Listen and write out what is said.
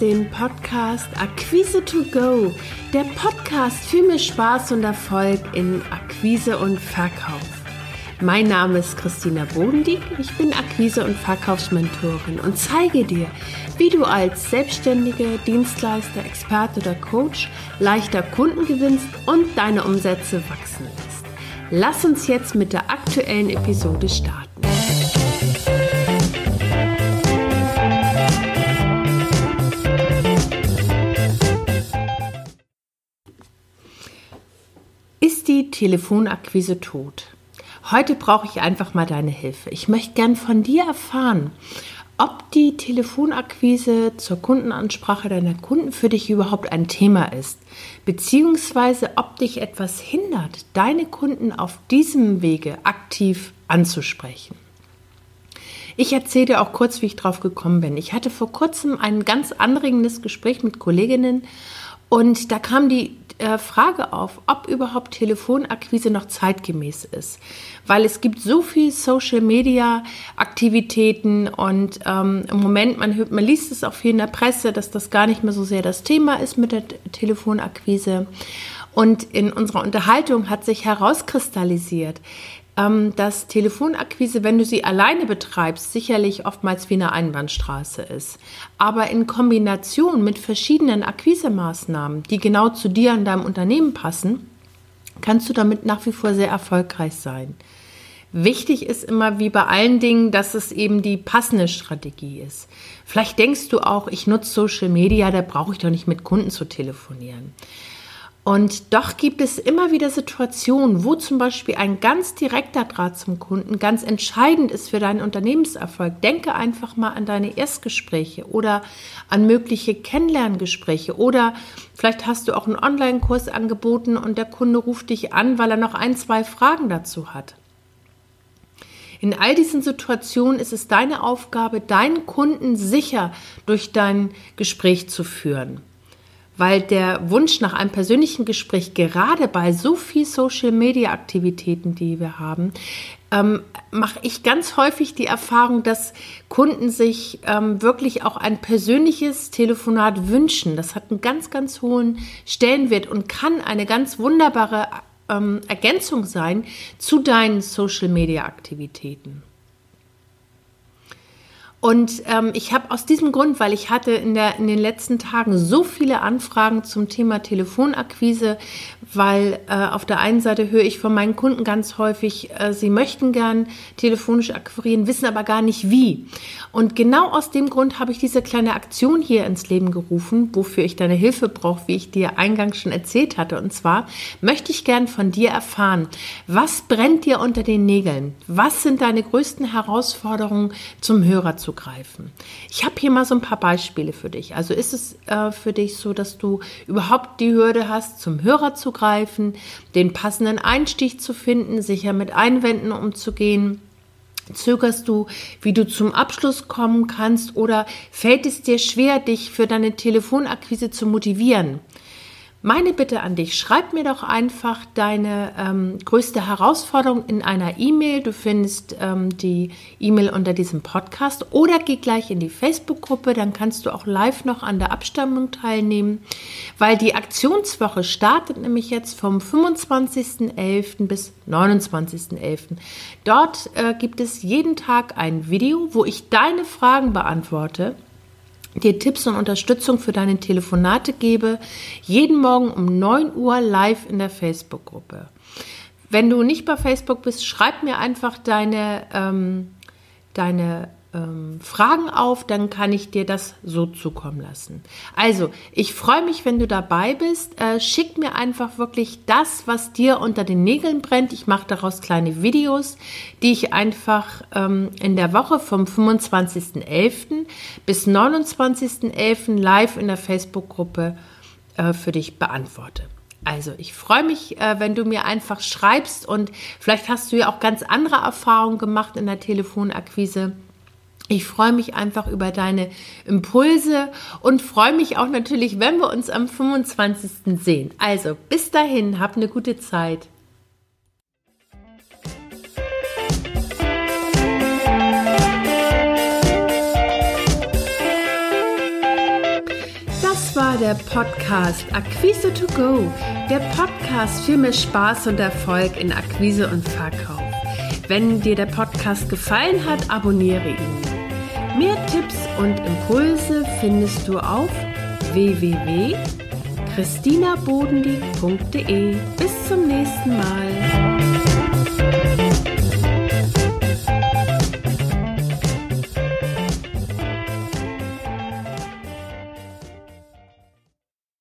den Podcast Akquise to Go, der Podcast für mehr Spaß und Erfolg in Akquise und Verkauf. Mein Name ist Christina Bodendieck, ich bin Akquise- und Verkaufsmentorin und zeige dir, wie du als Selbstständige, Dienstleister, Experte oder Coach leichter Kunden gewinnst und deine Umsätze wachsen lässt. Lass uns jetzt mit der aktuellen Episode starten. Die Telefonakquise tot. Heute brauche ich einfach mal deine Hilfe. Ich möchte gern von dir erfahren, ob die Telefonakquise zur Kundenansprache deiner Kunden für dich überhaupt ein Thema ist, beziehungsweise ob dich etwas hindert, deine Kunden auf diesem Wege aktiv anzusprechen. Ich erzähle dir auch kurz, wie ich drauf gekommen bin. Ich hatte vor kurzem ein ganz anregendes Gespräch mit Kolleginnen und da kam die äh, Frage auf, ob überhaupt Telefonakquise noch zeitgemäß ist. Weil es gibt so viel Social Media Aktivitäten und ähm, im Moment, man, hört, man liest es auch viel in der Presse, dass das gar nicht mehr so sehr das Thema ist mit der Telefonakquise. Und in unserer Unterhaltung hat sich herauskristallisiert, dass Telefonakquise, wenn du sie alleine betreibst, sicherlich oftmals wie eine Einbahnstraße ist. Aber in Kombination mit verschiedenen Akquisemaßnahmen, die genau zu dir und deinem Unternehmen passen, kannst du damit nach wie vor sehr erfolgreich sein. Wichtig ist immer wie bei allen Dingen, dass es eben die passende Strategie ist. Vielleicht denkst du auch, ich nutze Social Media, da brauche ich doch nicht mit Kunden zu telefonieren. Und doch gibt es immer wieder Situationen, wo zum Beispiel ein ganz direkter Draht zum Kunden ganz entscheidend ist für deinen Unternehmenserfolg. Denke einfach mal an deine Erstgespräche oder an mögliche Kennenlerngespräche oder vielleicht hast du auch einen Online-Kurs angeboten und der Kunde ruft dich an, weil er noch ein, zwei Fragen dazu hat. In all diesen Situationen ist es deine Aufgabe, deinen Kunden sicher durch dein Gespräch zu führen weil der Wunsch nach einem persönlichen Gespräch gerade bei so viel Social-Media-Aktivitäten, die wir haben, ähm, mache ich ganz häufig die Erfahrung, dass Kunden sich ähm, wirklich auch ein persönliches Telefonat wünschen. Das hat einen ganz, ganz hohen Stellenwert und kann eine ganz wunderbare ähm, Ergänzung sein zu deinen Social-Media-Aktivitäten. Und ähm, ich habe aus diesem Grund, weil ich hatte in, der, in den letzten Tagen so viele Anfragen zum Thema Telefonakquise, weil äh, auf der einen Seite höre ich von meinen Kunden ganz häufig, äh, sie möchten gern telefonisch akquirieren, wissen aber gar nicht wie. Und genau aus dem Grund habe ich diese kleine Aktion hier ins Leben gerufen, wofür ich deine Hilfe brauche, wie ich dir eingangs schon erzählt hatte. Und zwar möchte ich gern von dir erfahren, was brennt dir unter den Nägeln? Was sind deine größten Herausforderungen zum Hörer zu zugreifen. Ich habe hier mal so ein paar Beispiele für dich. Also ist es äh, für dich so, dass du überhaupt die Hürde hast, zum Hörer zu greifen, den passenden Einstieg zu finden, sicher mit Einwänden umzugehen? Zögerst du, wie du zum Abschluss kommen kannst oder fällt es dir schwer, dich für deine Telefonakquise zu motivieren? Meine Bitte an dich, schreib mir doch einfach deine ähm, größte Herausforderung in einer E-Mail. Du findest ähm, die E-Mail unter diesem Podcast oder geh gleich in die Facebook-Gruppe, dann kannst du auch live noch an der Abstammung teilnehmen, weil die Aktionswoche startet nämlich jetzt vom 25.11. bis 29.11. Dort äh, gibt es jeden Tag ein Video, wo ich deine Fragen beantworte dir Tipps und Unterstützung für deine Telefonate gebe, jeden Morgen um 9 Uhr live in der Facebook-Gruppe. Wenn du nicht bei Facebook bist, schreib mir einfach deine, ähm, deine ähm, Fragen auf, dann kann ich dir das so zukommen lassen. Also, ich freue mich, wenn du dabei bist. Äh, schick mir einfach wirklich das, was dir unter den Nägeln brennt. Ich mache daraus kleine Videos, die ich einfach ähm, in der Woche vom 25.11. bis 29.11. live in der Facebook-Gruppe äh, für dich beantworte. Also, ich freue mich, äh, wenn du mir einfach schreibst und vielleicht hast du ja auch ganz andere Erfahrungen gemacht in der Telefonakquise ich freue mich einfach über deine Impulse und freue mich auch natürlich, wenn wir uns am 25. sehen. Also bis dahin, hab eine gute Zeit. der Podcast Akquise to Go, der Podcast für mehr Spaß und Erfolg in Akquise und Verkauf. Wenn dir der Podcast gefallen hat, abonniere ihn. Mehr Tipps und Impulse findest du auf www.christinabodendieck.de. Bis zum nächsten Mal.